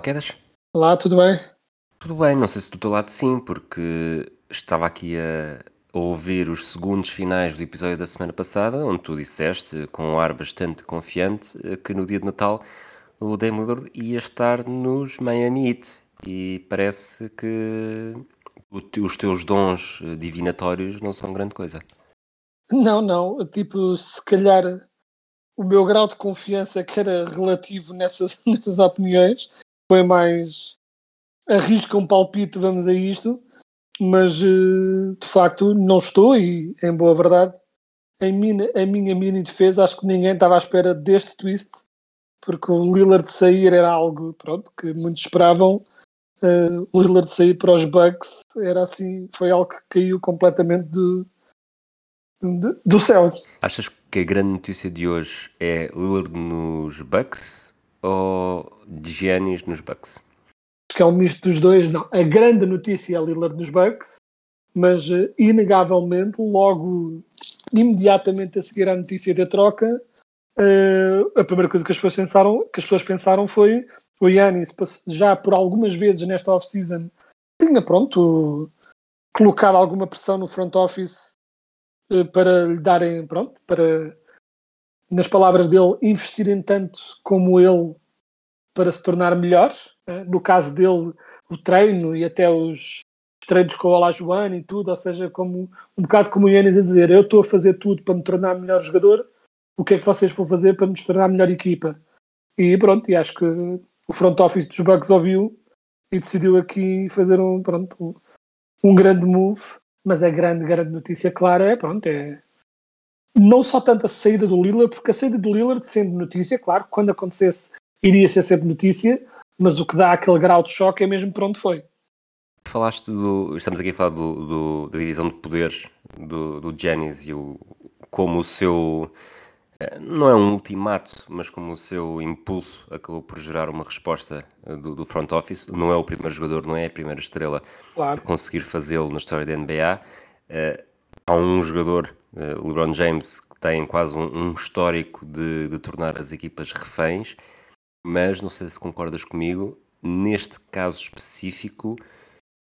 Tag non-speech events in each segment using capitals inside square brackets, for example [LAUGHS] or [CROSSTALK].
Olá, Quedas? Olá, tudo bem? Tudo bem, não sei se do teu lado sim, porque estava aqui a ouvir os segundos finais do episódio da semana passada, onde tu disseste, com um ar bastante confiante, que no dia de Natal o Dame Lillard ia estar nos Miami Heat. E parece que os teus dons divinatórios não são grande coisa. Não, não. Tipo, se calhar o meu grau de confiança que era relativo nessas, [LAUGHS] nessas opiniões foi mais arrisca um palpite, vamos a isto, mas eh, de facto não estou e, em boa verdade, em minha, a minha mini defesa, acho que ninguém estava à espera deste twist, porque o Lillard sair era algo pronto, que muitos esperavam. O Lillard sair para os Bucks era assim, foi algo que caiu completamente do, do, do céu. Achas que a grande notícia de hoje é Lillard nos Bucks ou Giannis nos Bucks? Acho que é um misto dos dois. Não, a grande notícia é Lillard nos Bucks, mas eh, inegavelmente, logo imediatamente a seguir à notícia da troca, eh, a primeira coisa que as pessoas pensaram, que as pessoas pensaram foi o pass- já por algumas vezes nesta off-season tinha pronto colocado alguma pressão no front office eh, para lhe darem pronto para nas palavras dele investirem tanto como ele para se tornar melhores. né? No caso dele, o treino e até os treinos com o Olajuwon e tudo, ou seja, como, um bocado como o Yannis a dizer, eu estou a fazer tudo para me tornar melhor jogador, o que é que vocês vão fazer para nos tornar melhor equipa? E pronto, e acho que o front office dos Bucks ouviu e decidiu aqui fazer um, pronto, um grande move, mas a grande, grande notícia clara é, pronto, é não só tanto a saída do Lillard, porque a saída do Lillard sendo notícia, claro, quando acontecesse iria ser sempre notícia, mas o que dá aquele grau de choque é mesmo para onde foi. Falaste do. Estamos aqui a falar do, do- da divisão de poderes do, do Giannis e o, como o seu. eh, Não é um ultimato, mas como o seu impulso acabou por gerar uma resposta eh, do, do front office. Não é o primeiro jogador, não é a primeira estrela a Claro. conseguir fazê-lo na história da NBA. Há um jogador, o LeBron James, que tem quase um, um histórico de, de tornar as equipas reféns, mas não sei se concordas comigo, neste caso específico,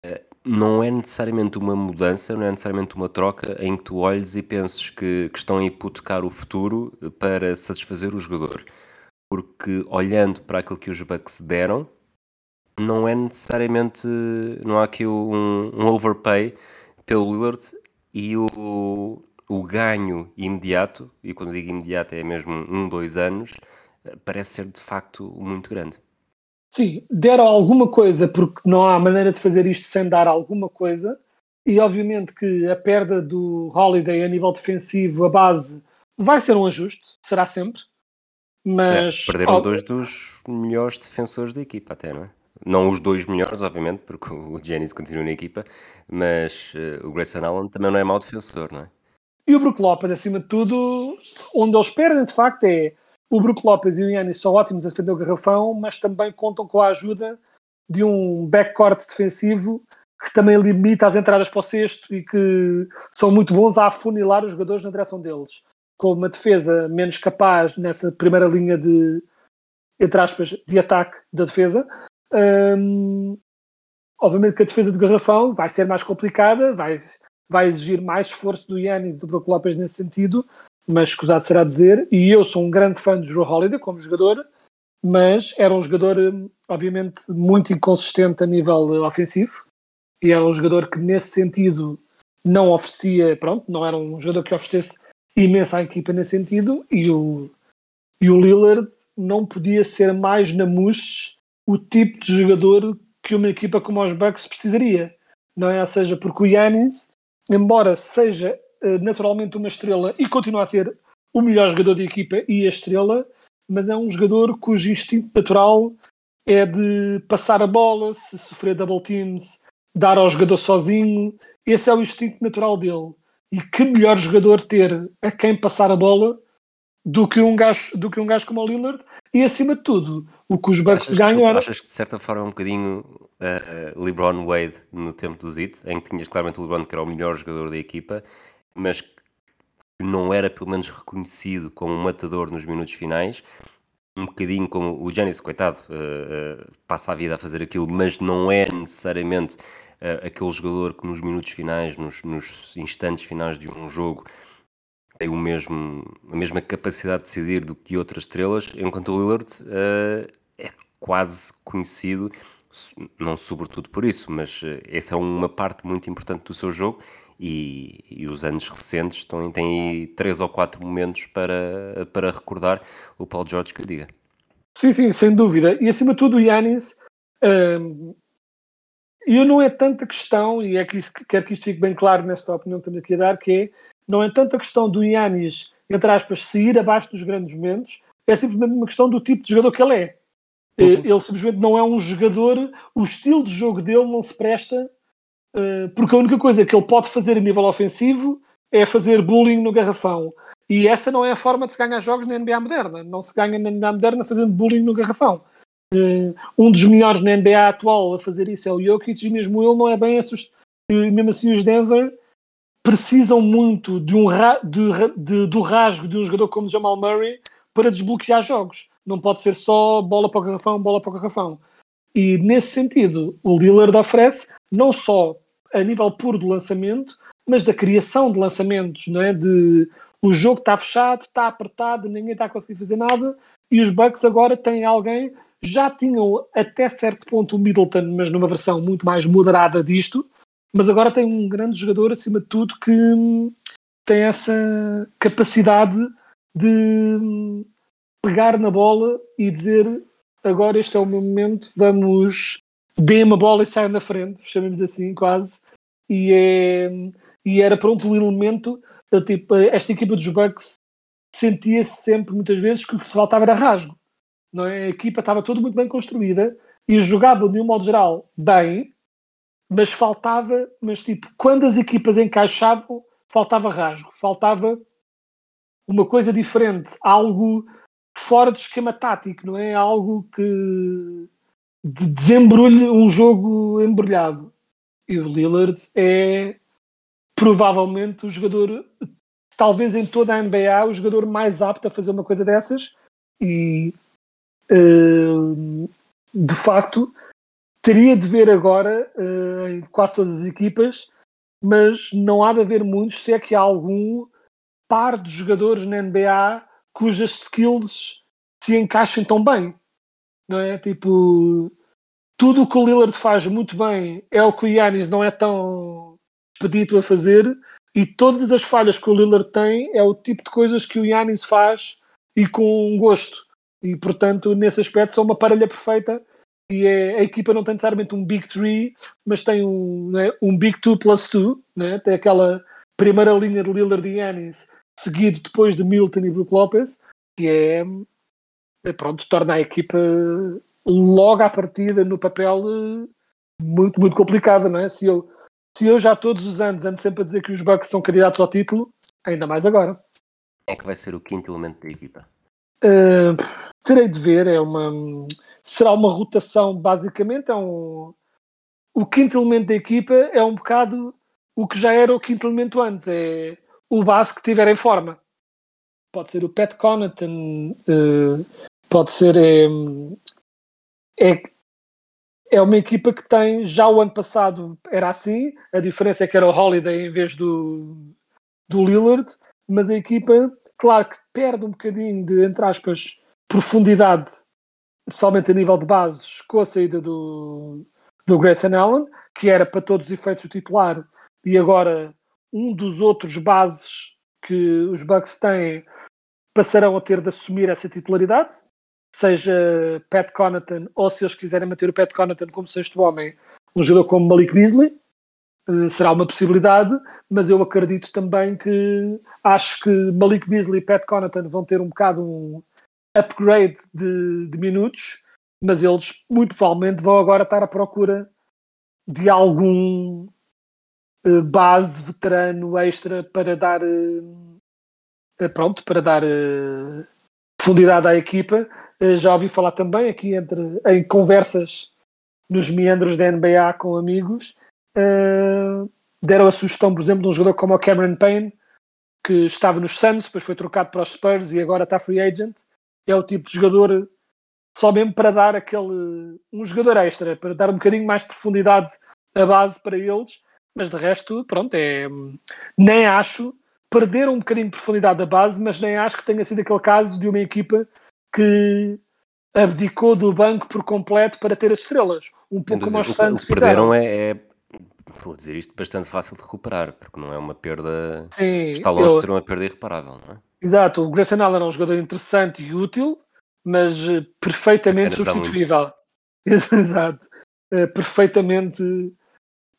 eh, não é necessariamente uma mudança, não é necessariamente uma troca em que tu olhes e penses que, que estão a hipotecar o futuro para satisfazer o jogador. Porque olhando para aquilo que os Bucks deram, não é necessariamente, não há aqui um, um overpay pelo Lillard e o, o ganho imediato, e quando digo imediato é mesmo um, dois anos, eh, parece ser de facto muito grande. Sim, deram alguma coisa, porque não há maneira de fazer isto sem dar alguma coisa, e obviamente que a perda do Holiday a nível defensivo, a base, vai ser um ajuste, será sempre. Mas Mas perderam ó, dois dos melhores defensores da equipa, até, não é? Não os dois melhores, obviamente, porque o Giannis continua na equipa, mas eh, o Grayson Allen também não é mau defensor, não é? E o Brook Lopes, acima de tudo, onde eles perdem de facto é o Brook Lopes e o Yannis são ótimos a defender o garrafão, mas também contam com a ajuda de um backcourt defensivo que também limita as entradas para o cesto e que são muito bons a afunilar os jogadores na direção deles. Com uma defesa menos capaz nessa primeira linha de, entre aspas, de ataque da defesa. Hum, obviamente que a defesa do garrafão vai ser mais complicada, vai, vai exigir mais esforço do Yannis e do Brook Lopes nesse sentido, mas escusado será dizer, e eu sou um grande fã do Joe Holiday como jogador, mas era um jogador, hum, obviamente, muito inconsistente a nível eh, ofensivo, e era um jogador que nesse sentido não oferecia, pronto, não era um jogador que oferecesse imenso à equipa nesse sentido, e o, e o Lillard não podia ser mais na mousse o tipo de jogador que uma equipa como os Bucks precisaria, não é? Ou seja, porque o Yannis, embora seja eh, naturalmente uma estrela e continua a ser o melhor jogador da equipa e a estrela, mas é um jogador cujo instinto natural é de passar a bola, se sofrer double teams, dar ao jogador sozinho. Esse é o instinto natural dele. E que melhor jogador ter a quem passar a bola do que um gajo, do que um gajo como o Lillard. E acima de tudo, o que os Bucks Achas, ganham era. achas que de certa forma é um bocadinho uh, uh, LeBron Wade no tempo do Zit, em que tinhas claramente o LeBron que era o melhor jogador da equipa, mas que não era pelo menos reconhecido como um matador nos minutos finais, um bocadinho como o Giannis, coitado, uh, uh, passa a vida a fazer aquilo, mas não é necessariamente uh, aquele jogador que nos minutos finais, nos, nos, instantes finais de um jogo, tem o mesmo, a mesma capacidade de decidir do que outras estrelas, enquanto o Lillard quase conhecido, não sobretudo por isso, mas essa é uma parte muito importante do seu jogo e, e, os anos recentes estão, têm aí três ou quatro momentos para, para recordar o Paul George que eu diga. Sim, sim, sem dúvida. E acima de tudo o Yanis, hum, eu não é tanta questão, e é que quero que isto fique bem claro nesta opinião que estamos aqui a dar, que é, não é tanta questão do Yanis, entre aspas, sair abaixo dos grandes momentos, é simplesmente uma questão do tipo de jogador que ele é. Ele, ele simplesmente não é um jogador, o estilo de jogo dele não se presta eh, porque a única coisa que ele pode fazer a nível ofensivo é fazer bullying no garrafão. E essa não é a forma de se ganhar jogos na NBA moderna. Não se ganha na NBA moderna fazendo bullying no garrafão. Uh, um dos melhores na NBA atual a fazer isso é o Jokic, e mesmo ele não é bem assustado. Mesmo assim, os Denver precisam muito de um ra de, de, do rasgo de um jogador como Jamal Murray para desbloquear jogos. Não pode ser só bola para o garrafão, bola para o garrafão. E nesse sentido, o Lillard oferece não só a nível puro do lançamento, mas da criação de lançamentos, não é? De o jogo está fechado, está apertado, ninguém está a conseguir fazer nada, e os Bucks agora têm alguém, já tinham até certo ponto o Middleton, mas numa versão muito mais moderada disto, mas agora tem um grande jogador, acima de tudo, que tem essa capacidade de pegar na bola e dizer agora este é o meu momento, vamos dê-me a bola e saio na frente, chamemos assim quase, e, é, e era pronto um elemento, tipo, esta equipa dos Bucks sentia-se sempre, muitas vezes, que o que faltava era rasgo. Não é? A equipa estava toda muito bem construída e jogava de um modo geral bem, mas faltava, mas tipo, quando as equipas encaixavam, faltava rasgo, faltava uma coisa diferente, algo fora de esquema tático, não é? Algo que de desembrulhe um jogo embrulhado. E o Lillard é provavelmente o jogador, talvez em toda a NBA, o jogador mais apto a fazer uma coisa dessas. E uh, de facto teria de ver agora uh, em quase todas as equipas, mas não há de haver muitos, se é que há algum par de jogadores na NBA cujas skills se encaixem tão bem não é? Tipo, tudo o que o Lillard faz muito bem é o que o Yannis não é tão expedito a fazer e todas as falhas que o Lillard tem é o tipo de coisas que o Yannis faz e com gosto. E, portanto, nesse aspecto são uma parelha perfeita e é, a equipa não tem necessariamente um Big Three, mas tem um, né, um Big Two plus Two, né? tem aquela primeira linha de Lillard e Yannis, seguido depois de Milton e Brook Lopez, que é pronto, torna a equipa logo à partida no papel eh, muito, muito complicada, não é? Se eu, se eu já todos os anos ando sempre a dizer que os Bucks são candidatos ao título, ainda mais agora. É que vai ser o quinto elemento da equipa. Uh, terei de ver, é uma será uma rotação basicamente, é um o quinto elemento da equipa é um bocado o que já era o quinto elemento antes, é o base que tiver em forma. Pode ser o Pat Connaughton, uh, pode ser. É, é, é uma equipa que tem. Já o ano passado era assim, a diferença é que era o Holiday em vez do, do Lillard, mas a equipa, claro que perde um bocadinho de, entre aspas, profundidade, especialmente a nível de bases, com a saída do, do Grayson Allen, que era para todos os efeitos o titular, e agora um dos outros bases que os Bucks têm passarão a ter de assumir essa titularidade seja Pat Connaughton ou se eles quiserem manter o Pat Connaughton como sexto homem, um jogador como Malik Beasley. eh, será uma possibilidade, mas eu acredito também que acho que Malik Beasley e Pat Connaughton vão ter um bocado um upgrade de, de minutos, mas eles muito provavelmente vão agora estar à procura de algum base veterano extra para dar eh, eh, pronto, para dar eh, profundidade à equipa. Eh, já ouvi falar também aqui entre em conversas nos meandros da NBA com amigos. eh, deram a sugestão, por exemplo, de um jogador como o Cameron Payne, que estava nos Suns, depois foi trocado para os Spurs e agora está free agent. É o tipo de jogador só mesmo para dar aquele um jogador extra, para dar um bocadinho mais de profundidade à base para eles, mas de resto, pronto, é nem acho perderam um bocadinho de profundidade da base, mas nem acho que tenha sido aquele caso de uma equipa que abdicou do banco por completo para ter as estrelas. Um pouco dúvida. os O que- o Suns que perderam fizeram. é, é, vou dizer isto, bastante fácil de recuperar, porque não é uma perda. Sim, Está longe eu- de ser uma perda irreparável, não é? Exato, o Grayson Allen é um jogador interessante e útil, mas eh, perfeitamente substituível. [LAUGHS] Exato. Eh, perfeitamente,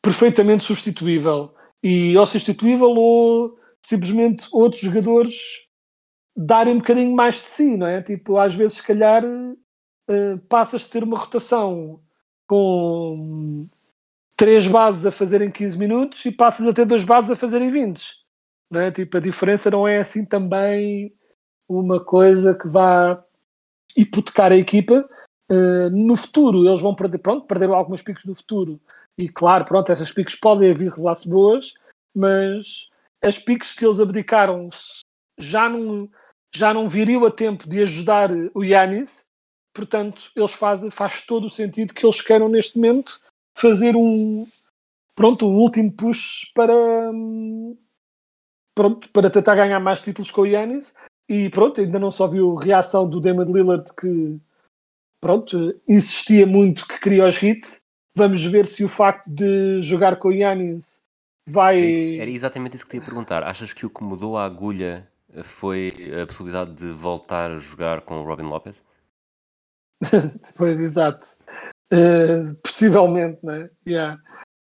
perfeitamente substituível. E ou substituível ou simplesmente outros jogadores darem um bocadinho mais de si, não é? Tipo, às vezes, se calhar, eh, passas de ter uma rotação com três bases a fazerem 15 minutos e passas a ter duas bases a fazerem 20. Não é? Tipo, a diferença não é assim também uma coisa que vá hipotecar a equipa. Eh, no futuro, eles vão perder, pronto, perderam algumas picos no futuro. E claro, pronto, essas picos podem vir revelar-se boas, mas as picos que eles abdicaram já não, já não viriam a tempo de ajudar o Yanis. Portanto, eles fazem, faz todo o sentido que eles queiram neste momento fazer um pronto, um último push para pronto, para tentar ganhar mais títulos com o Yanis e pronto, ainda não só viu a reação do Damon Lillard que pronto, insistia muito que queria os hits vamos ver se o facto de jogar com o Yanis vai Era, exatamente isso que te ia perguntar. Achas que o que mudou a agulha eh, foi a possibilidade de voltar a jogar com o Robin Lopez? [LAUGHS] Pois, exato. Uh, possivelmente, né? Yeah.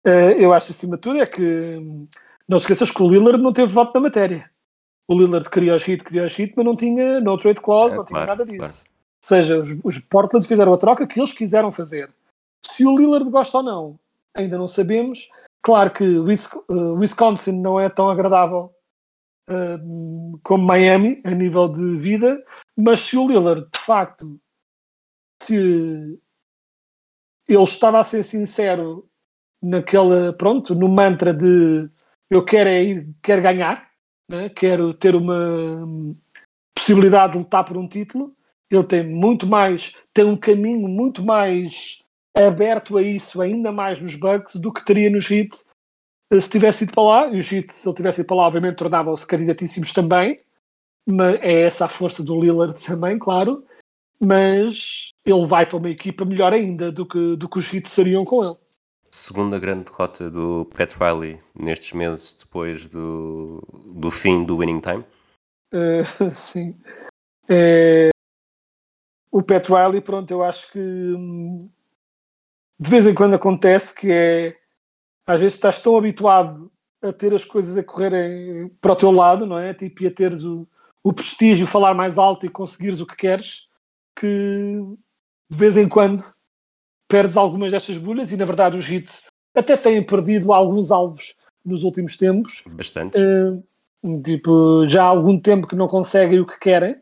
Uh, eu acho acima de tudo é que hum, não esqueças que o Lillard não teve voto na matéria. O Lillard queria os hit, queria os hit, mas não tinha no trade clause, É, não tinha claro, nada disso. Ou seja, os, os Portland fizeram a troca que eles quiseram fazer. Se o Lillard gosta ou não, ainda não sabemos. Claro que uh, Wisconsin não é tão agradável uh, como Miami a nível de vida, mas se o Lillard de facto se ele estava a ser sincero naquela, pronto, no mantra de eu quero é ir, quero ganhar, né? quero ter uma hum, possibilidade de lutar por um título, ele tem muito mais, tem um caminho muito mais aberto a isso, ainda mais nos Bucks, do que teria nos Heat eh, se tivesse ido para lá, e os Heat, se ele tivesse ido para lá, obviamente tornavam-se candidatíssimos também, mas é essa a força do Lillard também, claro, mas ele vai para uma equipa melhor ainda do que, do que os Heat seriam com ele. Segunda grande derrota do Pat Riley nestes meses depois do, do fim do winning time. Eh, [LAUGHS] sim. É, o Pat Riley, pronto, eu acho que hum, de vez em quando acontece que é às vezes estás tão habituado a ter as coisas a correrem para o teu lado, não é? Tipo, e a teres o, o prestígio, falar mais alto e conseguires o que queres, que de vez em quando perdes algumas destas bolhas e na verdade os hits até têm perdido alguns alvos nos últimos tempos. Bastantes. Uh, tipo, já há algum tempo que não conseguem o que querem,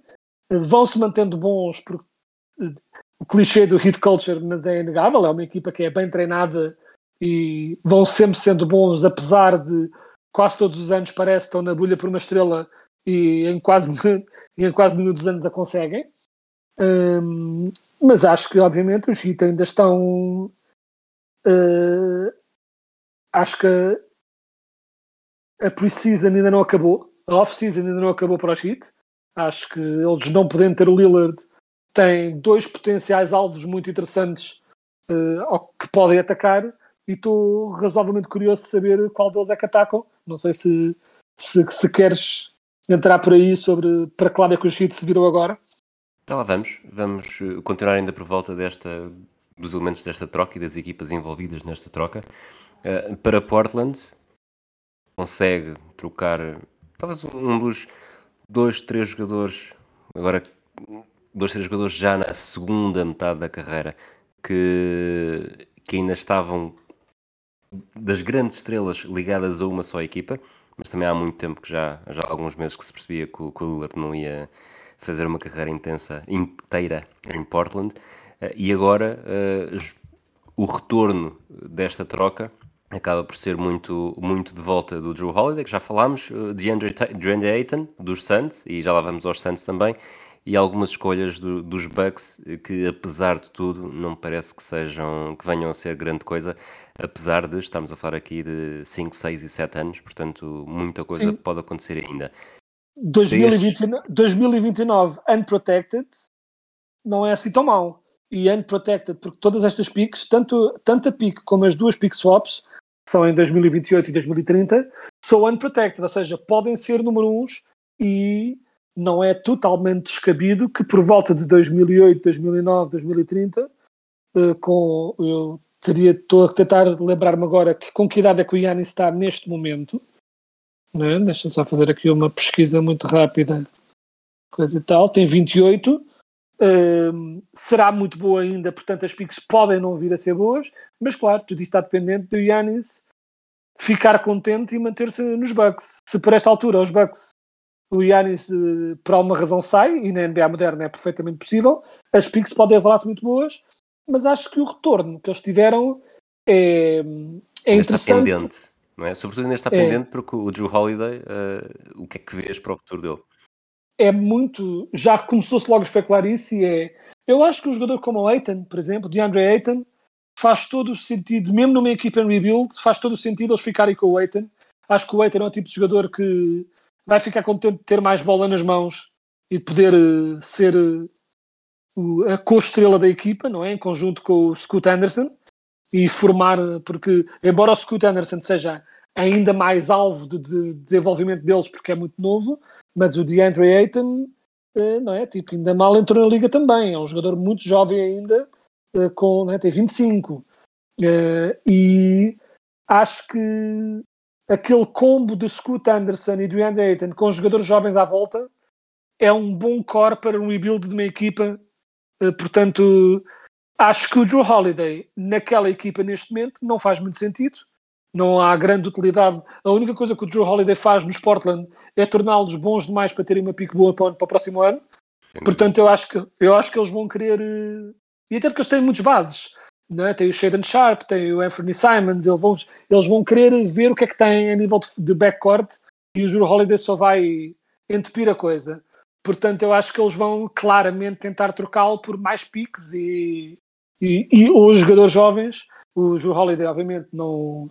Uh, vão-se mantendo bons porque o clichê do hit culture, mas é inegável, é uma equipa que é bem treinada e vão sempre sendo bons, apesar de quase todos os anos parece que estão na bolha por uma estrela e em quase, [LAUGHS] em quase nenhum dos anos a conseguem. Um, mas acho que obviamente os hit ainda estão uh, acho que a pre-season ainda não acabou, a off-season ainda não acabou para os Heat. Acho que eles não podendo ter o Lillard têm dois potenciais alvos muito interessantes uh, que podem atacar e estou razoavelmente curioso de saber qual deles é que atacam. Não sei se, se, se queres entrar por aí sobre para que lado é que os Heat se viram agora. Então lá vamos. Vamos uh, continuar ainda por volta desta, dos elementos desta troca e das equipas envolvidas nesta troca. Uh, para Portland, consegue trocar talvez um dos dois, três jogadores, agora dois, três jogadores já na segunda metade da carreira que, que ainda estavam das grandes estrelas ligadas a uma só equipa, mas também há muito tempo que já, já há alguns meses que se percebia que o, que o Lillard não ia fazer uma carreira intensa, inteira em Portland, uh, e agora uh, o retorno desta troca acaba por ser muito, muito de volta do Drew Holiday, que já falámos, uh, de Andre, Andre Ayton, dos Suns, e já lá vamos aos Suns também, e algumas escolhas do, dos Bucks que, apesar de tudo, não parece que sejam que venham a ser grande coisa, apesar de estarmos a falar aqui de 5, 6 e 7 anos, portanto, muita coisa Sim. pode acontecer ainda. 2029, 2029 unprotected não é assim tão mal. E unprotected, porque todas estas picks, tanto, tanto a pick como as duas pick swaps, são em 2028 e 2030, são unprotected, ou seja, podem ser número uns e não é totalmente descabido que por volta de 2008, 2009, 2030, com, eu teria, estou a tentar lembrar-me agora que, com que idade é que o Yannis está neste momento, né? deixa-me só fazer aqui uma pesquisa muito rápida, coisa e tal, tem 28, um, será muito boa ainda, portanto as piques podem não vir a ser boas, mas claro, tudo isto está dependente do Yannis ficar contente e manter-se nos Bucks. Se por esta altura os Bucks o Yannis uh, por alguma razão sai, e na NBA moderna é perfeitamente possível, as piques podem avalar-se muito boas, mas acho que o retorno que eles tiveram é, é interessante. pendente, não é? Sobretudo ainda está é. pendente porque o Drew Holiday, uh, o que é que vês para o futuro dele? É muito, já começou-se logo a especular isso e é, eu acho que um jogador como o Aiton, por exemplo, de Andre Aiton, faz todo o sentido, mesmo numa equipa em rebuild, faz todo o sentido eles ficarem com o Aiton. Acho que o Aiton é um tipo de jogador que vai ficar contente de ter mais bola nas mãos e de poder uh, ser uh, a co-estrela da equipa, não é? Em conjunto com o Scoot Anderson e formar, porque embora o Scoot Anderson seja ainda mais alvo de, de desenvolvimento deles porque é muito novo, mas o DeAndre Ayton uh, não é? Tipo, ainda mal entrou na liga também, é um jogador muito jovem ainda, com, é? tem 25 e acho que aquele combo de Scoot Anderson e do Andy Ayton com jogadores jovens à volta é um bom core para um rebuild de uma equipa. Eh, portanto, acho que o Drew Holiday naquela equipa neste momento não faz muito sentido. Não há grande utilidade. A única coisa que o Drew Holiday faz nos Portland é torná-los bons demais para terem uma pique boa para, o próximo ano. Portanto, eu acho que, eu acho que eles vão querer. Eh, e até porque eles têm muitas bases né? tem o Shaden Sharp, tem o Anthony Simons, eles vão, eles vão querer ver o que é que tem a nível de, de backcourt e o Juro Holiday só vai entupir a coisa. Portanto, eu acho que eles vão claramente tentar trocá-lo por mais piques e, e, e os jogadores jovens, o Juro Holiday obviamente não,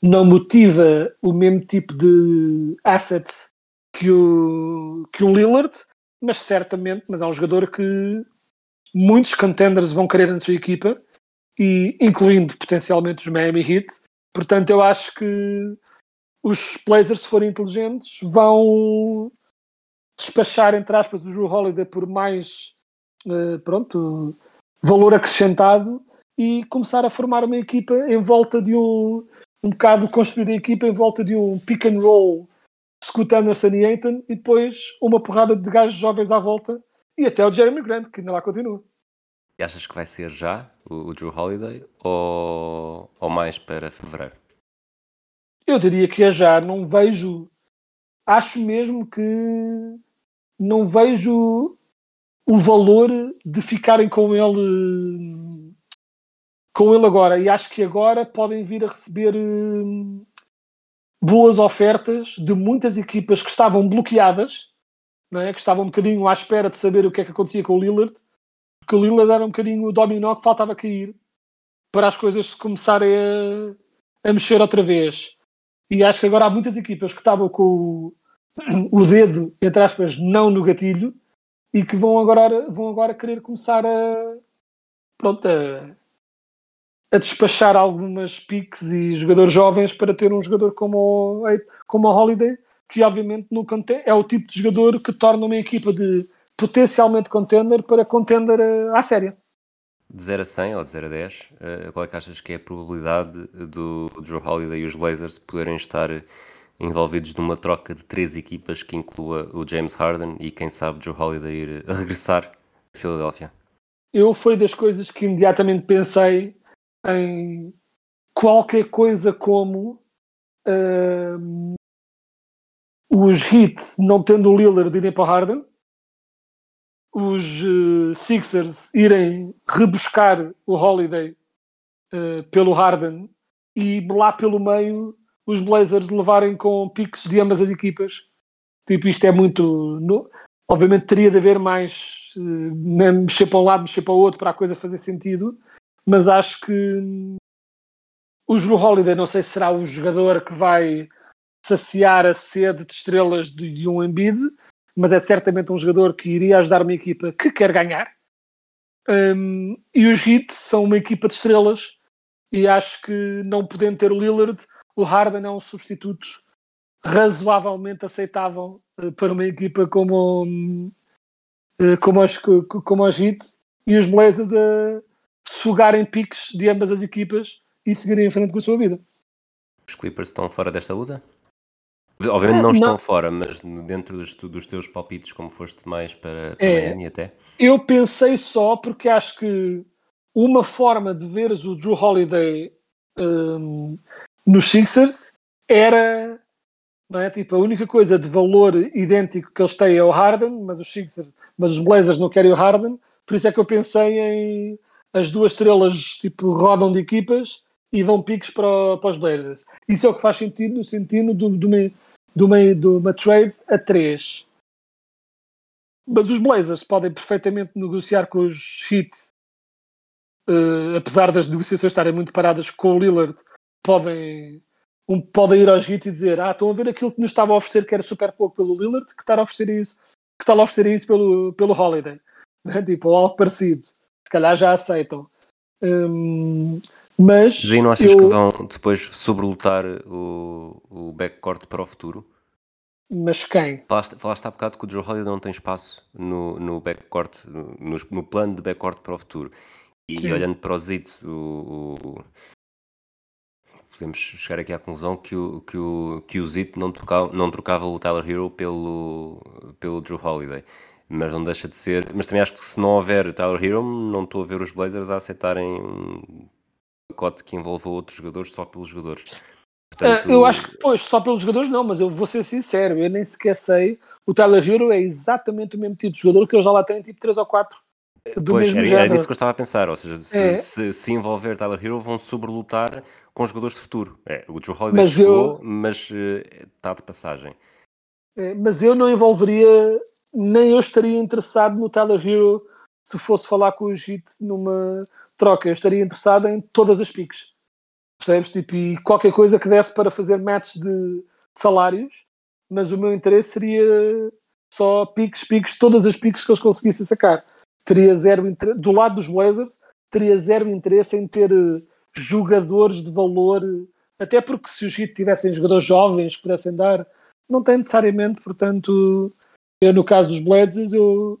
não motiva o mesmo tipo de assets que o, que o Lillard, mas certamente, mas é um jogador que muitos contenders vão querer na sua equipa e incluindo potencialmente os Miami Heat. Portanto, eu acho que os Blazers, se forem inteligentes, vão despachar, entre aspas, o Drew Holiday por mais uh, pronto, valor acrescentado e começar a formar uma equipa em volta de um um bocado construir a equipa em volta de um pick and roll Scoot Anderson e Ayton e depois uma porrada de gajos jovens à volta e até o Jeremy Grant, que ainda lá continua. E achas que vai ser já o, o Drew Holiday ou, ou mais para fevereiro? Eu diria que é já. Não vejo. Acho mesmo que não vejo o valor de ficarem com ele com ele agora e acho que agora podem vir a receber hum, boas ofertas de muitas equipas que estavam bloqueadas, não é? que estavam um bocadinho à espera de saber o que é que acontecia com o Lillard que o Lillard era um bocadinho o dominó que faltava cair para as coisas começarem a, a mexer outra vez. E acho que agora há muitas equipas que estavam com o, [CLEARS THROAT] o dedo, entre aspas, não no gatilho e que vão agora, vão agora querer começar a, pronto, a, a despachar algumas piques e jogadores jovens para ter um jogador como o, como o Holiday, que obviamente nunca é o tipo de jogador que torna uma equipa de potencialmente contender para contender à série. de 0 a 100 ou de 0 a 10, uh, qual é que achas que é a probabilidade do Drew Holiday e os Blazers poderem estar envolvidos numa troca de três equipas que inclua o James Harden e quem sabe Drew Holiday ir regressar a Filadélfia? Eu foi das coisas que imediatamente pensei em qualquer coisa como uh, os Heat não tendo o Lillard irem para o Harden, os uh, Sixers irem rebuscar o Holiday uh, pelo Harden e lá pelo meio os Blazers levarem com piques de ambas as equipas. Tipo, isto é muito. No... Obviamente teria de haver mais uh, mexer para um lado, mexer para o outro para a coisa fazer sentido, mas acho que o Drew Holiday não sei se será o jogador que vai saciar a sede de estrelas de, de um Embiid, mas é certamente um jogador que iria ajudar uma equipa que quer ganhar. Um, e os Heat são uma equipa de estrelas e acho que não podendo ter o Lillard, o Harden é um substituto razoavelmente aceitável uh, para uma equipa como, uh, como, os, como os Heat e os Blazers a sugarem piques de ambas as equipas e seguirem em frente com a sua vida. Os Clippers estão fora desta luta? Obviamente não estão não. fora, mas dentro dos, dos, teus palpites, como foste mais para, para é, Miami até? Eu pensei só porque acho que uma forma de veres o Drew Holiday um, nos Sixers era não é? Tipo, a única coisa de valor idêntico que eles têm é o Harden, mas os Sixers, mas os Blazers não querem o Harden, por isso é que eu pensei em as duas estrelas tipo rodam de equipas e vão piques para, para os Blazers. Isso é o que faz sentido no sentido do, do, de uma, de uma trade a 3. Mas os Blazers podem perfeitamente negociar com os Heat, uh, apesar das negociações estarem muito paradas com o Lillard, podem, um, podem ir aos Heat e dizer: Ah, estão a ver aquilo que nos estava a oferecer, que era super pouco pelo Lillard, que está a oferecer isso, que está a oferecer isso pelo, pelo Holiday. [LAUGHS] tipo, algo parecido. Se calhar já aceitam. Um, mas. E não achas eu... que vão depois sobrelotar o, o backcourt para o futuro? Mas quem? Falaste, falaste há bocado que o Joe Holiday não tem espaço no, no backcourt, no, no plano de backcourt para o futuro. E Sim. olhando para o Zito, o, o, podemos chegar aqui à conclusão que o, que o, que o Zito não, trocava, não trocava o Tyler Hero pelo, pelo Drew Holiday. Mas não deixa de ser. Mas também acho que se não houver Tyler Hero, não estou a ver os Blazers a aceitarem pacote que envolva outros jogadores só pelos jogadores. Portanto... Eu acho que depois, só pelos jogadores não, mas eu vou ser sincero, eu nem sequer sei. O Tyler Hero é exatamente o mesmo tipo de jogador que eu já lá tenho, tipo 3 ou 4. Do pois, mesmo era, era nisso que eu estava a pensar, ou seja, se, é. se, se envolver Tyler Hero vão sobrelutar com jogadores de futuro. É, o Joe Holiday mas chegou, eu... mas uh, está de passagem. É, mas eu não envolveria, nem eu estaria interessado no Tyler Hero se fosse falar com o Jit numa, troca, eu estaria interessado em todas as piques. Percebes? Tipo, e qualquer coisa que desse para fazer matches de, salários, mas o meu interesse seria só piques, piques, todas as piques que eles conseguissem sacar. Teria zero interesse, do lado dos Blazers, teria zero interesse em ter eh, jogadores de valor, até porque se os Heat tivessem jogadores jovens que pudessem dar, não tem necessariamente, portanto, eu no caso dos Blazers, eu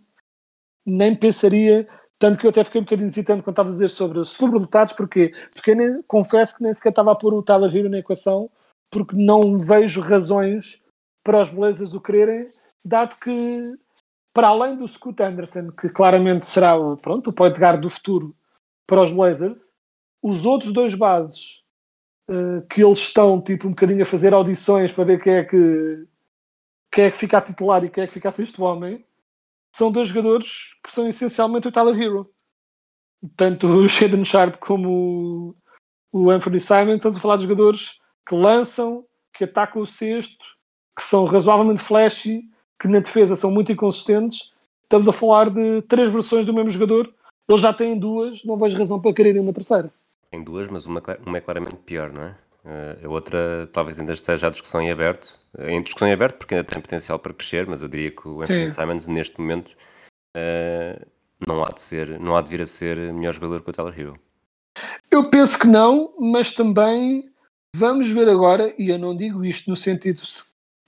nem pensaria tanto que eu até fiquei um bocadinho hesitante quando estava a dizer sobre os sobrelotados, porque Porque nem, confesso que nem sequer estava a pôr o Tyler Hero na equação, porque não vejo razões para os Blazers o quererem, dado que, para além do Scoot Anderson, que claramente será o, pronto, o point guard do futuro para os Blazers, os outros dois bases uh, que eles estão tipo um bocadinho a fazer audições para ver quem é que quem é que fica a titular e quem é que fica a sexto homem, são dois jogadores que são essencialmente o Tyler Hero. Tanto o Shaden Sharp como o Anthony Simon, estamos a falar de jogadores que lançam, que atacam o cesto, que são razoavelmente flashy, que na defesa são muito inconsistentes. Estamos a falar de três versões do mesmo jogador. Eles já têm duas, não vejo razão para quererem uma terceira. Tem duas, mas uma, uma é claramente pior, não é? Uh, a outra talvez ainda esteja a discussão em aberto. Em discussão em aberto porque ainda tem potencial para crescer, mas eu diria que o Anthony Sim. Simons neste momento uh, não, há de ser, não há de vir a ser melhor jogador que o Tyler Hero. Eu penso que não, mas também vamos ver agora, e eu não digo isto no sentido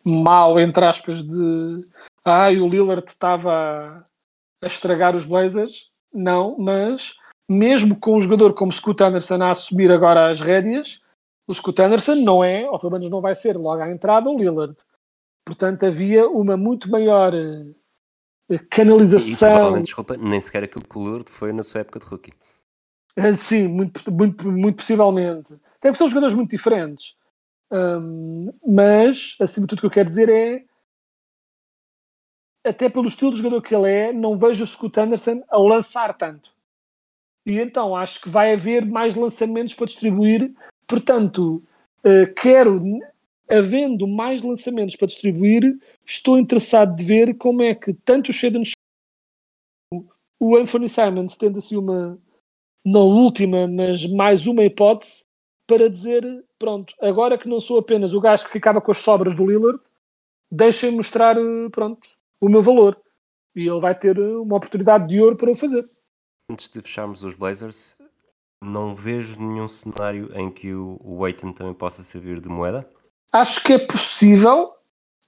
mau, entre aspas, de ah, o Lillard estava a, a estragar os Blazers, não, mas mesmo com um jogador como Scott Anderson a assumir agora as rédeas, o Scott Anderson não é, ou pelo menos não vai ser logo à entrada, o Lillard. Portanto, havia uma muito maior eh, E canalização. provavelmente, desculpa, nem sequer aquilo que o Lillard foi na sua época de rookie. Ah, Sim, muito, muito, muito possivelmente. Até porque são jogadores muito diferentes. Hum, mas, acima de tudo, o que eu quero dizer é. Até pelo estilo de jogador que ele é, não vejo o Scott Anderson a lançar tanto. E então acho que vai haver mais lançamentos para distribuir. Portanto, eh, quero, havendo mais lançamentos para distribuir, estou interessado de ver como é que tanto o Shaden o Anthony Simons tendo assim uma, não última, mas mais uma hipótese para dizer, pronto, agora que não sou apenas o gajo que ficava com as sobras do Lillard, deixem mostrar, eh, pronto, o meu valor. E ele vai ter eh, uma oportunidade de ouro para o fazer. Antes de fecharmos os Blazers, não vejo nenhum cenário em que o, o Aiton também possa servir de moeda. Acho que é possível,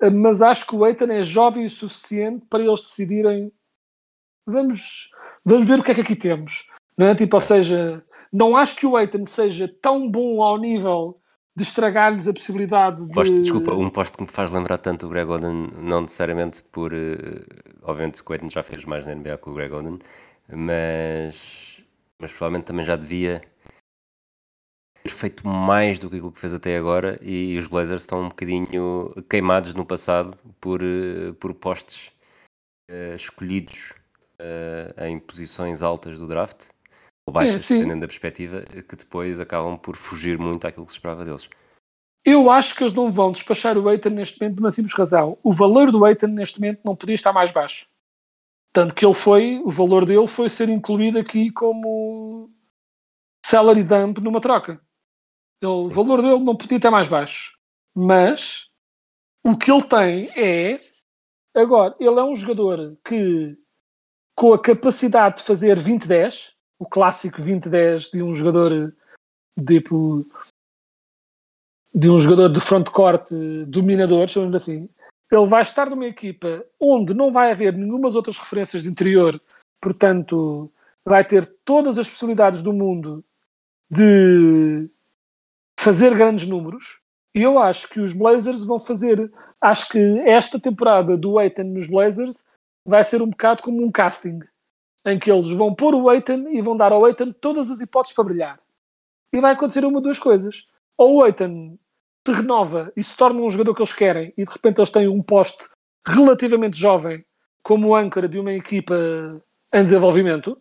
eh, mas acho que o Eitan é jovem o suficiente para eles decidirem vamos, vamos ver o que é que aqui temos. Não é? Tipo, ou seja, não acho que o Eitan seja tão bom ao nível de estragar-lhes a possibilidade de. Posto, desculpa, um posto que me faz lembrar tanto o Greg Oden, não necessariamente por. eh, obviamente que o Aiton já fez mais na NBA que o Greg Oden, mas, mas provavelmente também já devia ter feito mais do que aquilo que fez até agora e os Blazers estão um bocadinho queimados no passado por, eh, por postes eh, escolhidos eh, em posições altas do draft ou baixas, sim. dependendo da perspectiva, que depois acabam por fugir muito àquilo que se esperava deles. Eu acho que eles não vão despachar o Eitan neste momento de uma simples razão. O valor do Eitan neste momento não podia estar mais baixo. Tanto que ele foi, o valor dele foi ser incluído aqui como salary dump numa troca. Ele- o valor dele não podia estar mais baixo. Mas o que ele tem é agora, ele é um jogador que com a capacidade de fazer 20-10, o clássico 20-10 de um jogador tipo de um jogador de frontcourt dominador, chamamos assim, ele vai estar numa equipa onde não vai haver nenhumas outras referências de interior, portanto, vai ter todas as possibilidades do mundo de fazer grandes números. E eu acho que os Blazers vão fazer. Acho que esta temporada do Aiton nos Blazers vai ser um bocado como um casting, em que eles vão pôr o Aiton e vão dar ao Aiton todas as hipóteses para brilhar. E vai acontecer uma ou duas coisas. Ou o Aiton se renova e se torna um jogador que eles querem e de repente eles têm um poste relativamente jovem como âncora de uma equipa em desenvolvimento,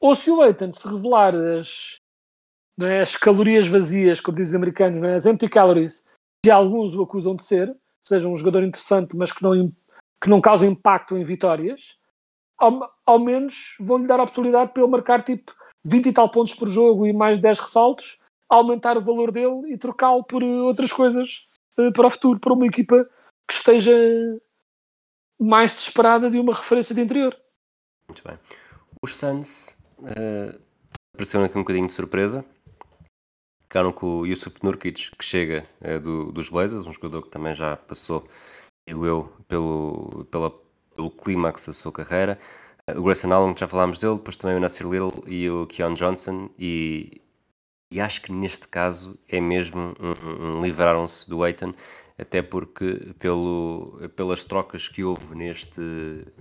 ou se o Aiton se revelar as, é, as calorias vazias, como dizem os americanos, é, as empty calories, que alguns o acusam de ser, seja, um jogador interessante, mas que não, que não causa impacto em vitórias, ao, ao menos vão-lhe dar a possibilidade para ele marcar tipo 20 e tal pontos por jogo e mais 10 ressaltos, aumentar o valor dele e trocá-lo por eh, outras coisas eh, para o futuro, para uma equipa que esteja mais desesperada de uma referência de interior. Muito bem. Os Suns uh, apareceram aqui um bocadinho de surpresa. Ficaram com o Yusuf Nurkic, que chega eh, do- dos Blazers, um jogador que também já passou, eu, eu pelo, pela, pelo clímax da sua carreira. O Grayson Allen, que já falámos dele, depois também o Nasir Little e o Keon Johnson. E, e acho que neste caso é mesmo um, um- livraram-se do Aiton, até porque pelo, pelas trocas que houve neste,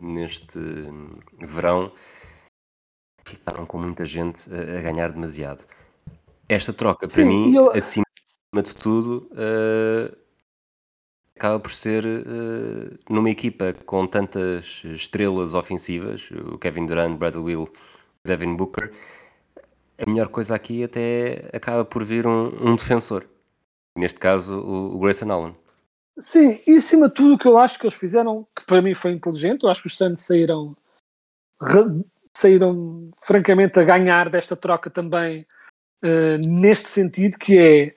neste verão, ficaram com muita gente a, a ganhar demasiado. Esta troca, para Sim, mim, eu- acima de tudo, eh, acaba por ser eh, numa equipa com tantas estrelas ofensivas, o Kevin Durant, Bradley Will, Devin Booker, a melhor coisa aqui até acaba por vir um, um defensor. Neste caso, o, o Grayson Allen. Sim, e acima de tudo o que eu acho que eles fizeram, que para mim foi inteligente, eu acho que os Santos saíram, saíram francamente a ganhar desta troca também eh, neste sentido, que é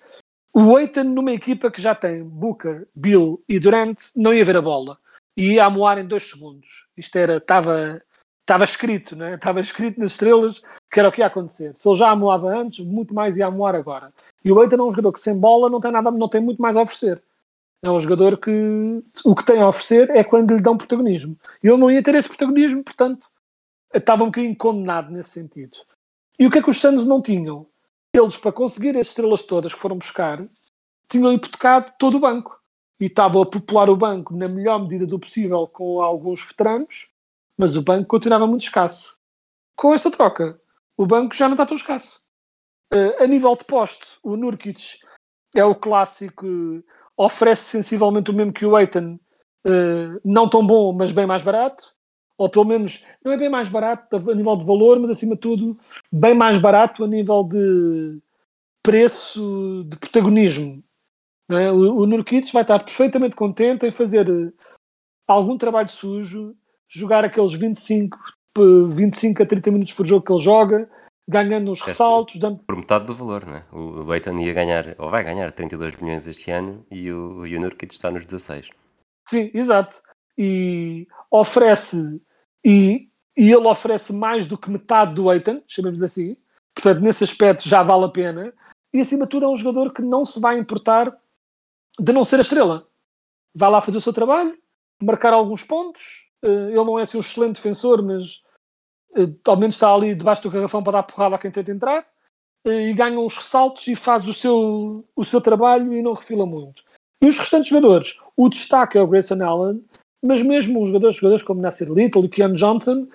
o Eitan numa equipa que já tem Booker, Bill e Durant, não ia ver a bola. E ia amoar em dois segundos. Isto era, estava estava escrito, né? estava escrito nas estrelas que era o que ia acontecer. Se ele já amoava antes, muito mais ia amoar agora. E o Eitan é um jogador que sem bola não tem nada, não tem muito mais a oferecer. É um jogador que o que tem a oferecer é quando lhe dão protagonismo. E ele não ia ter esse protagonismo, portanto, estava um bocadinho condenado nesse sentido. E o que é que os Suns não tinham? Eles, para conseguir as estrelas todas que foram buscar, tinham hipotecado todo o banco. E estavam a popular o banco na melhor medida do possível com alguns veteranos, mas o banco continuava muito escasso. Com esta troca, o banco já não está tão escasso. Uh, a nível de poste, o Nurkic é o clássico, oferece sensivelmente o mesmo que o Eitan, uh, não tão bom, mas bem mais barato. Ou pelo menos, não é bem mais barato a nível de valor, mas acima de tudo, bem mais barato a nível de preço, de protagonismo. É? O, o Nurkic vai estar perfeitamente contente em fazer eh, algum trabalho sujo, jogar aqueles 25, 25 a 30 minutos por jogo que ele joga, ganhando uns ressaltos. Dando... Por metade do valor, não é? O Eitan ia ganhar, ou vai ganhar 32 milhões este ano e o, o Nurkic está nos 16. Sim, exato. E oferece, e, e ele oferece mais do que metade do Eitan, chamemos assim. Portanto, nesse aspecto já vale a pena. E acima de tudo é um jogador que não se vai importar de não ser a estrela. Vai lá fazer o seu trabalho, marcar alguns pontos. Eh, ele não é assim um excelente defensor, mas eh, ao menos está ali debaixo do garrafão para dar porrada a quem tenta entrar. Eh, e ganha uns ressaltos e faz o seu, o seu trabalho e não refila muito. E os restantes jogadores, o destaque é o Grayson Allen, mas mesmo os jogadores, jogadores como Nasser Little e Keanu Johnson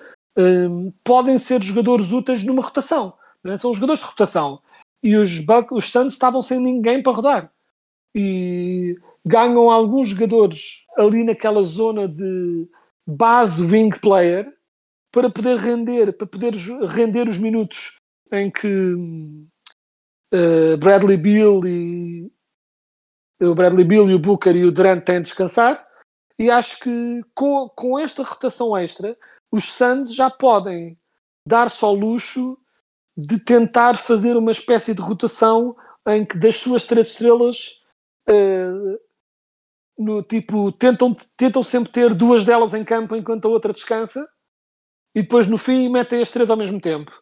podem ser jogadores úteis numa rotação. É? São jogadores de rotação. E os, Buck, os Suns estavam sem ninguém para rodar. E ganham alguns jogadores ali naquela zona de base wing player para poder render, para poder render os minutos em que uh, Bradley Beal e o Bradley Bill e o Booker e o Durant têm de descansar. E acho que com, com esta rotação extra, os Suns já podem dar só luxo de tentar fazer uma espécie de rotação em que das suas três estrelas uh, no tipo tentam, tentam sempre ter duas delas em campo enquanto a outra descansa e depois no fim metem as três ao mesmo tempo.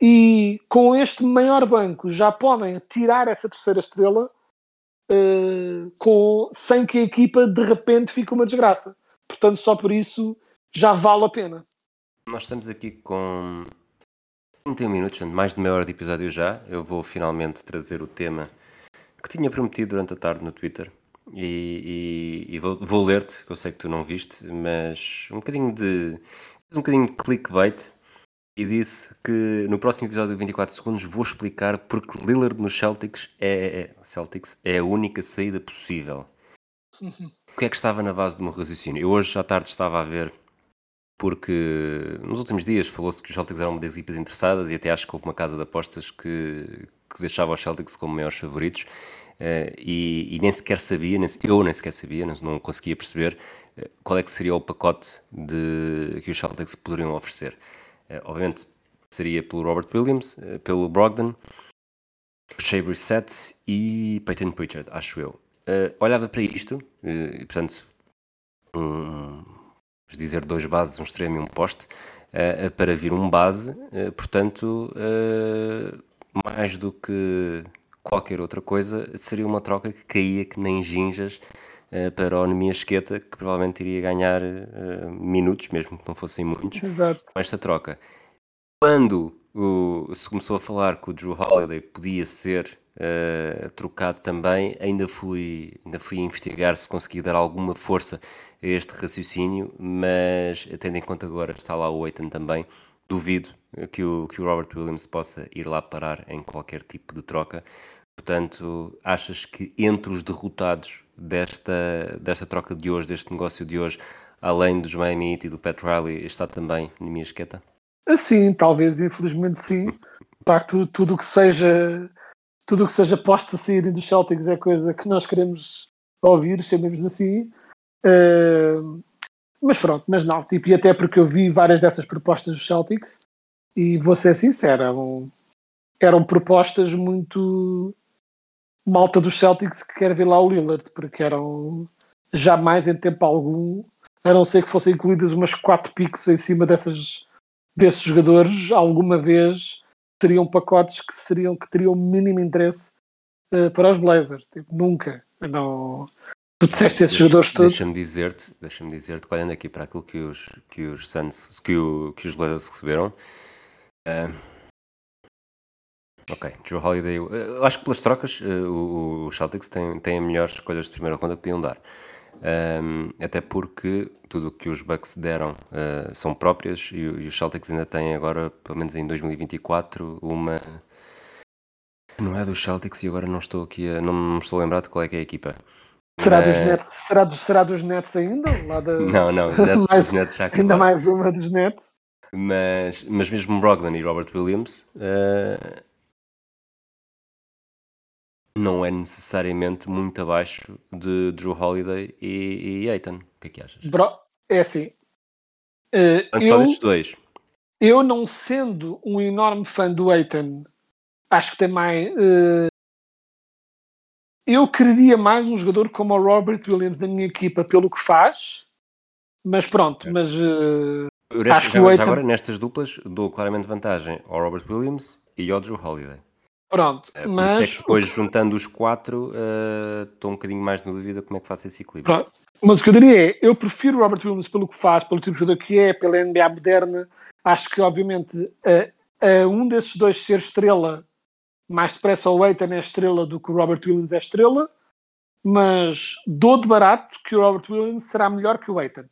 E com este maior banco já podem tirar essa terceira estrela uh, com, sem que a equipa de repente fique uma desgraça. Portanto, só por isso já vale a pena. Nós estamos aqui com 31 minutos, mais de meia hora de episódio já. Eu vou finalmente trazer o tema que tinha prometido durante a tarde no Twitter. E, e, e vou, vou ler-te, que eu sei que tu não viste, mas um bocadinho de um bocadinho de clickbait e disse que no próximo episódio de 24 segundos vou explicar porque Lillard nos Celtics é, é, Celtics é a única saída possível. [LAUGHS] O que é que estava na base do meu raciocínio? Eu hoje à tarde estava a ver porque nos últimos dias falou-se que os Celtics eram uma das equipas interessadas e até acho que houve uma casa de apostas que, que deixava os Celtics como maiores favoritos uh, e, e, nem sequer sabia, nem, eu nem sequer sabia, não, não conseguia perceber uh, qual é que seria o pacote de, que os Celtics poderiam oferecer. Uh, obviamente seria pelo Robert Williams, uh, pelo Brogdon, Shea Brissett e Peyton Pritchard, acho eu. Uh, olhava para isto, e portanto, um, dizer dois bases, um extremo e um poste, para vir um base, portanto, mais do que qualquer outra coisa, seria uma troca que caía que nem ginjas uh, para o Nemia Esqueta, que provavelmente iria ganhar uh, minutos, mesmo que não fossem muitos, Exato. com esta troca. Quando o, se começou a falar que o Drew Holiday podia ser uh, trocado também, ainda fui, ainda fui investigar se consegui dar alguma força a este raciocínio, mas tendo em conta agora está lá o Eitan também, duvido que o, que o Robert Williams possa ir lá parar em qualquer tipo de troca. Portanto, achas que entre os derrotados desta, desta troca de hoje, deste negócio de hoje, além dos Miami Heat e do Pat Riley, está também minha Esqueta? Sim, talvez, infelizmente sim. Pá, tudo, tudo que seja tudo que seja posto a sair dos Celtics é coisa que nós queremos ouvir, chamemos assim. Uh, mas pronto, mas não, tipo, e até porque eu vi várias dessas propostas dos Celtics e vou ser sincero, eram, eram propostas muito malta dos Celtics que quer ver lá o Lillard, porque eram jamais em tempo algum, a não ser que fossem incluídas umas quatro picks em cima dessas, desses jogadores, alguma vez teriam pacotes que, seriam, que teriam mínimo interesse uh, para os Blazers. Tipo, nunca. Não, Tu disseste esses jogadores todos. Deixa-me dizer-te, deixa-me dizer-te, olhando aqui para aquilo que os, que os Suns, que, o, que os Blazers receberam, uh, Ok, Drew Holiday. eu acho que pelas trocas eh, o- os Celtics têm, têm melhores escolhas de primeira ronda que podiam dar. Ahm, até porque tudo o que os Bucks deram eh, são próprias e, e os Celtics ainda têm agora, pelo menos em 2024, uma. Não é dos Celtics e agora não estou aqui a. Não me estou a lembrar de qual é que é a equipa. Será dos Mas- Nets? Será, do- será dos Nets ainda? Lá da- Não, não, [LAUGHS] Nets, Mais- Nets já Ainda mais uma dos Nets. Mas, mas mesmo Brogdon e Robert Williams eh, não é necessariamente muito abaixo de Drew Holiday e, e Aiton. O que é que achas? Bro, é assim. eh, Portanto, só eu, destes dois. eu não sendo um enorme fã do Aiton, acho que tem mais. eh, eu queria mais um jogador como o Robert Williams na minha equipa pelo que faz, mas pronto, mas eh, Eu, acho que o agora, nestas duplas, dou claramente vantagem ao Robert Williams e ao Drew Holiday. pronto. Eh, Por mas isso é que depois, juntando os quatro, eh, estou um bocadinho mais na dúvida como é que faço esse equilíbrio. Pronto. Mas o que eu diria é, eu prefiro o Robert Williams pelo que faz, pelo tipo de jogador que é, pela NBA moderna. Acho que, obviamente, a um desses dois ser estrela, mais depressa o Aiton é estrela do que o Robert Williams é estrela, mas dou de barato que o Robert Williams será melhor que o Aiton.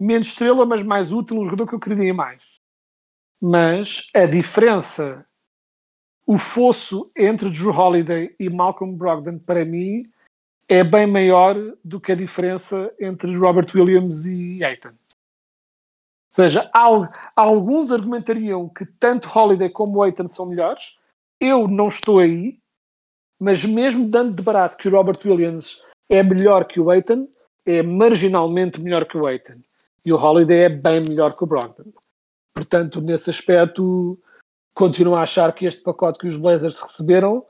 Menos estrela, mas mais útil, um jogador que eu queria mais. Mas a diferença, o fosso entre Drew Holiday e Malcolm Brogdon, para mim, é bem maior do que a diferença entre Robert Williams e Aiton. Ou seja, al- alguns argumentariam que tanto Holiday como Aiton são melhores. Eu não estou aí, mas mesmo dando de barato que o Robert Williams é melhor que o Aiton, é marginalmente melhor que o Aiton. E o Holiday é bem melhor que o Brogdon. Portanto, nesse aspecto, continuo a achar que este pacote que os Blazers receberam,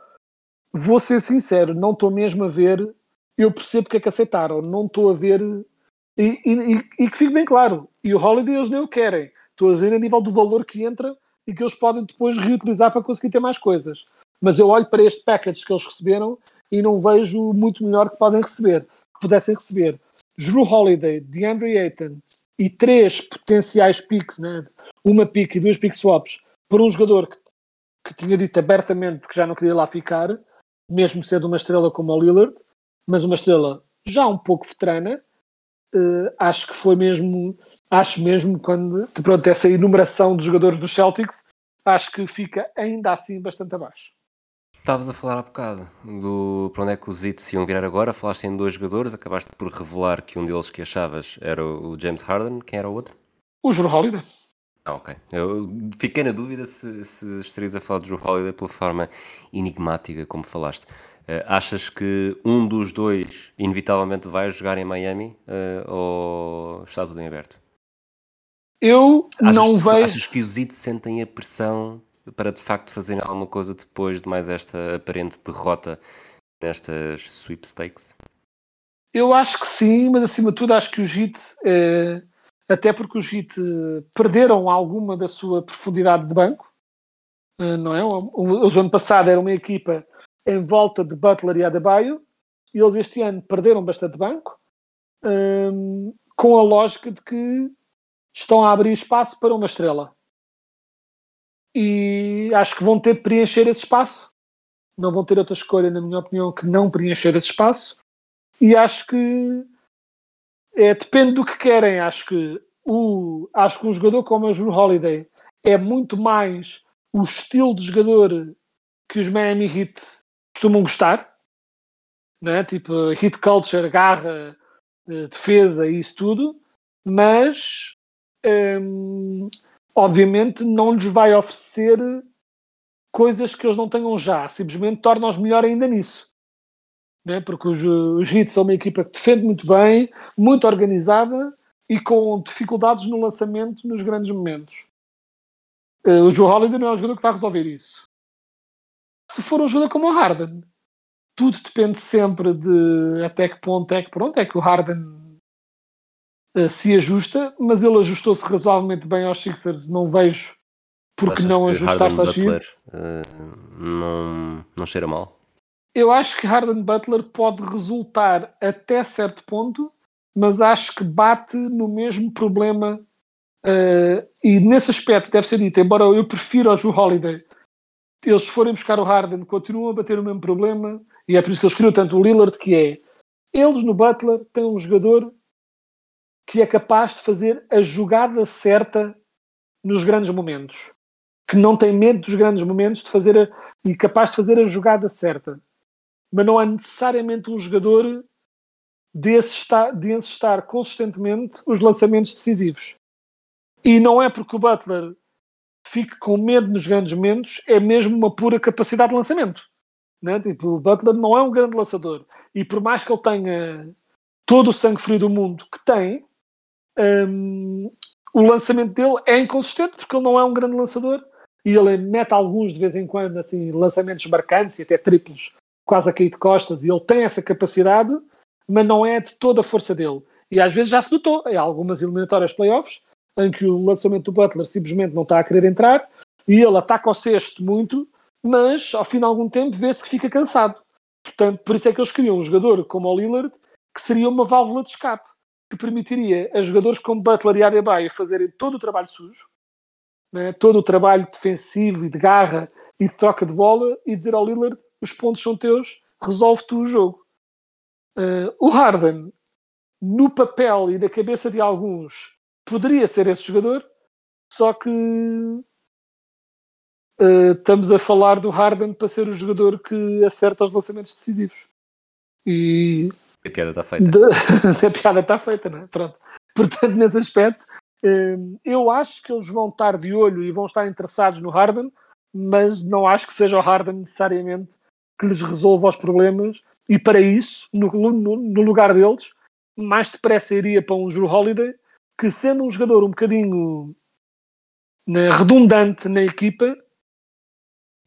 vou ser sincero, não estou mesmo a ver eu percebo porque é que aceitaram, não estou a ver e, e- e- e que fique bem claro, e o Holiday eles nem o querem, estou a dizer a nível do valor que entra e que eles podem depois reutilizar para conseguir ter mais coisas. Mas eu olho para este package que eles receberam e não vejo muito melhor que podem receber, que pudessem receber. Drew Holiday, DeAndre Ayton e três potenciais picks, né? uma pick e dois pick swaps, por um jogador que, que tinha dito abertamente que já não queria lá ficar, mesmo sendo uma estrela como o Lillard, mas uma estrela já um pouco veterana. eh, acho que foi mesmo, acho mesmo quando pronto, essa enumeração de jogadores dos Celtics, acho que fica ainda assim bastante abaixo. Estavas a falar há bocado do para onde é que os se iam virar agora. Falaste em dois jogadores, acabaste por revelar que um deles que achavas era o James Harden. Quem era o outro? O Drew Holiday. Ah, ok. Eu fiquei na dúvida se, se estarias a falar de Drew Holiday pela forma enigmática como falaste. Eh, achas que um dos dois inevitavelmente vai jogar em Miami eh, ou está tudo em aberto? Eu Achas, não que- vejo. achas que os Heat sentem a pressão para de facto fazerem alguma coisa depois de mais esta aparente derrota nestas sweepstakes? Eu acho que sim, mas acima de tudo acho que os Heat, eh, até porque os Heat eh, perderam alguma da sua profundidade de banco, eh, não é? O, o, ano passado era uma equipa em volta de Butler e Adebayo, e eles este ano perderam bastante banco, ehm, com a lógica de que estão a abrir espaço para uma estrela. E acho que vão ter de preencher esse espaço. Não vão ter outra escolha, na minha opinião, que não preencher esse espaço e acho que é, depende do que querem. Acho que o acho que um jogador como o Drew Holiday é muito mais o estilo de jogador que os Miami Heat costumam gostar, né? tipo hit culture, garra, eh, defesa e isso tudo, mas hum, obviamente não lhes vai oferecer coisas que eles não tenham já, simplesmente torna-os melhor ainda nisso né? porque os, os Heat são uma equipa que defende muito bem, muito organizada e com dificuldades no lançamento nos grandes momentos. Eh, o Joe Holiday não é um jogador que vai resolver isso. Se for um jogador como o Harden, tudo depende sempre de até que ponto é que pronto é que o Harden se ajusta, mas ele ajustou-se razoavelmente bem aos Sixers. Não vejo porque Achas não ajustar-se aos Butler Heat. eh, não, não cheira mal? Eu acho que Harden Butler pode resultar até certo ponto, mas acho que bate no mesmo problema. eh, e nesse aspecto deve ser dito, embora eu prefira o Drew Holiday eles se forem buscar o Harden continuam a bater o mesmo problema e é por isso que eles criam tanto o Lillard que é eles no Butler têm um jogador que é capaz de fazer a jogada certa nos grandes momentos que não tem medo dos grandes momentos de fazer a, e capaz de fazer a jogada certa mas não há necessariamente um jogador de encestar, de consistentemente os lançamentos decisivos e não é porque o Butler fique com medo nos grandes momentos, é mesmo uma pura capacidade de lançamento. Né? Tipo, o Butler não é um grande lançador. E por mais que ele tenha todo o sangue frio do mundo que tem, um, o lançamento dele é inconsistente porque ele não é um grande lançador e ele mete alguns de vez em quando assim, lançamentos marcantes e até triplos quase a cair de costas e ele tem essa capacidade, mas não é de toda a força dele. E às vezes já se notou em algumas eliminatórias playoffs em que o lançamento do Butler simplesmente não está a querer entrar e ele ataca o cesto muito, mas ao fim de algum tempo vê-se que fica cansado. Portanto, por isso é que eles queriam um jogador como o Lillard, que seria uma válvula de escape, que permitiria a jogadores como Butler e Adebayo fazerem todo o trabalho sujo, né, todo o trabalho defensivo e de garra e de troca de bola e dizer ao Lillard os pontos são teus, resolve tu o jogo. Uh, o Harden, no papel e na cabeça de alguns, poderia ser esse jogador, só que uh, estamos a falar do Harden para ser o jogador que acerta os lançamentos decisivos. E a piada está feita. De... [LAUGHS] a piada está feita, não é? Pronto. Portanto, nesse aspecto, uh, eu acho que eles vão estar de olho e vão estar interessados no Harden, mas não acho que seja o Harden necessariamente que lhes resolva os problemas. E para isso, no, no, no lugar deles, mais depressa iria para um Drew Holiday que sendo um jogador um bocadinho né, redundante na equipa,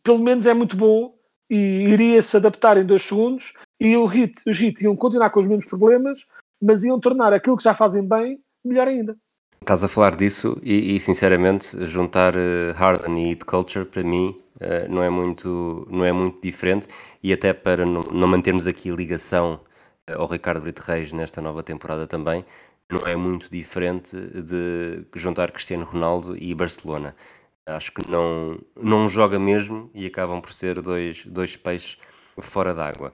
pelo menos é muito bom e iria se adaptar em dois segundos e o Hit, os Hit iam continuar com os mesmos problemas, mas iam tornar aquilo que já fazem bem melhor ainda. Estás a falar disso e, e sinceramente juntar uh, Harden e Hit Culture para mim uh, não, é muito, não é muito diferente e até para não, não mantermos aqui ligação uh, ao Ricardo Brito Reis nesta nova temporada também, não é muito diferente de juntar Cristiano Ronaldo e Barcelona. Acho que não, não joga mesmo e acabam por ser dois, dois peixes fora d'água.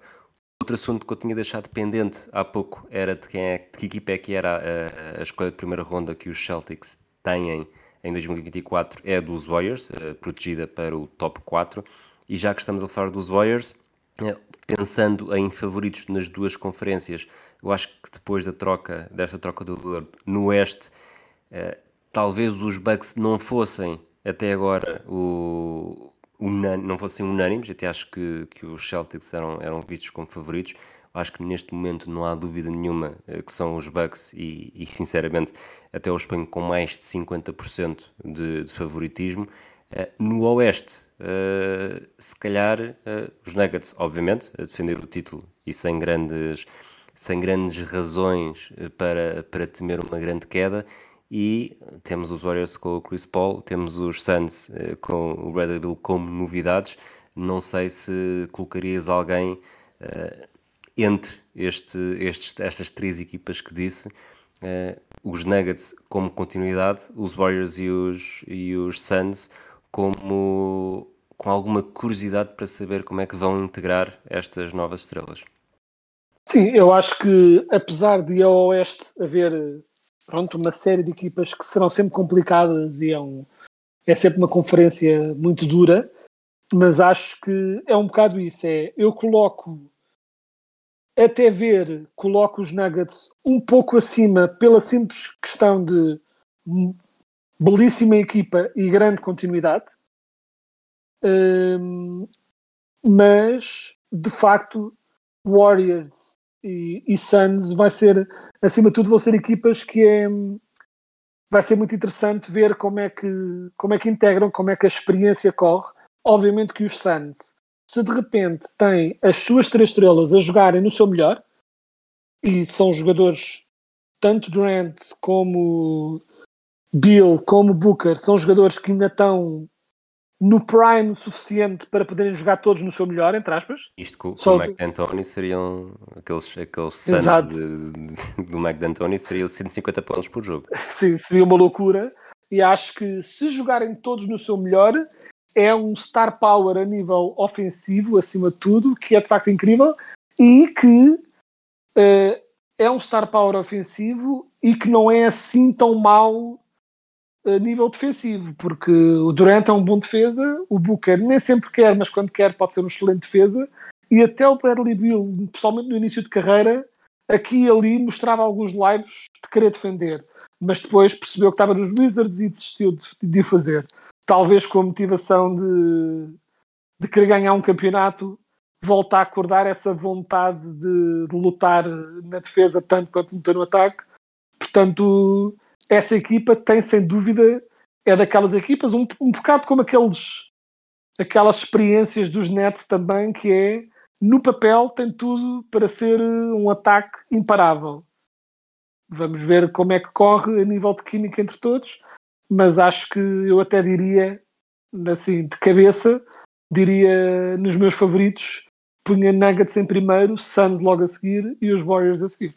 Outro assunto que eu tinha deixado pendente há pouco era de, quem é, de que equipa é que era a, a escolha de primeira ronda que os Celtics têm em 2024 é a dos Warriors, eh, protegida para o top 4. E já que estamos a falar dos Warriors, eh, pensando em favoritos nas duas conferências, eu acho que depois da troca, desta troca do Lillard no Oeste, eh, talvez os Bucks não fossem até agora o, não fossem unânimes, até acho que, que os Celtics eram, eram vistos como favoritos. Acho que neste momento não há dúvida nenhuma eh, que são os Bucks e, e sinceramente até os ponho com mais de 50% de, de favoritismo. Uh, no Oeste, uh, se calhar os Nuggets, obviamente, a defender o título e sem grandes sem grandes razões eh, para, para temer uma grande queda. E temos os Warriors com o Chris Paul, temos os Suns eh, com o Bradley Bill como novidades. Não sei se colocarias alguém uh, entre este, estes, estas três equipas que disse, uh, os Nuggets como continuidade, os Warriors e os, e os Suns como com alguma curiosidade para saber como é que vão integrar estas novas estrelas. Sim, eu acho que apesar de ao Oeste haver pronto, uma série de equipas que serão sempre complicadas e é, um, é sempre uma conferência muito dura, mas acho que é um bocado isso. É, eu coloco até ver, coloco os Nuggets um pouco acima pela simples questão de belíssima equipa e grande continuidade. Um, mas de facto Warriors e, e Suns vai ser, acima de tudo, vão ser equipas que é, vai ser muito interessante ver como é que como é que integram, como é que a experiência corre. Obviamente que os Suns, se de repente têm as suas três estrelas a jogarem no seu melhor, e são jogadores tanto Durant como Bill, como Booker, são jogadores que ainda estão no prime suficiente para poderem jogar todos no seu melhor, entre aspas. Isto com, com o Mike D'Antoni seriam aqueles, aqueles Suns do Mike D'Antoni seriam 150 pontos por jogo. [LAUGHS] Sim, seria uma loucura. E acho que se jogarem todos no seu melhor, é um star power a nível ofensivo, acima de tudo, que é de facto incrível e que uh, é um star power ofensivo e que não é assim tão mau a nível defensivo, porque o Durant é um bom defesa, o Booker nem sempre quer, mas quando quer pode ser um excelente defesa, e até o Bradley Bill, pessoalmente no início de carreira, aqui e ali mostrava alguns lives de querer defender, mas depois percebeu que estava nos Wizards e desistiu de, de fazer. Talvez com a motivação de, de querer ganhar um campeonato, volta a acordar essa vontade de, de lutar na defesa tanto quanto no ataque. Portanto, essa equipa tem sem dúvida, é daquelas equipas, um, um bocado como aqueles aquelas experiências dos Nets também, que é no papel tem tudo para ser um ataque imparável. Vamos ver como é que corre a nível de química entre todos, mas acho que eu até diria, assim, de cabeça, diria nos meus favoritos, punha Nuggets em primeiro, Suns logo a seguir e os Warriors a seguir.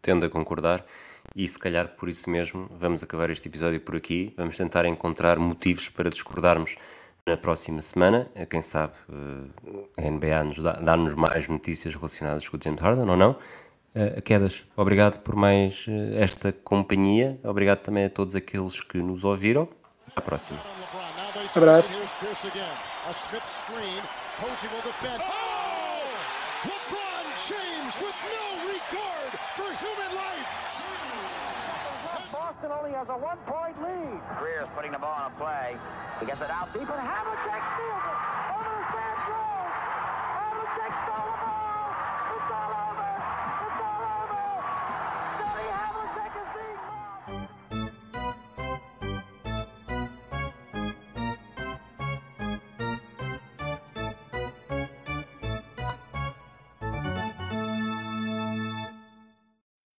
Tendo a concordar, e se calhar por isso mesmo vamos acabar este episódio por aqui. Vamos tentar encontrar motivos para discordarmos na próxima semana. Quem sabe eh, a NBA nos dá, dá-nos mais notícias relacionadas com o James Harden ou não. Uh, Quedas, obrigado por mais uh, esta companhia. Obrigado também a todos aqueles que nos ouviram. Até à próxima. Abraço. Only has a one-point lead. Greer's putting the ball on a play. He gets it out deep, and Havlicek steals it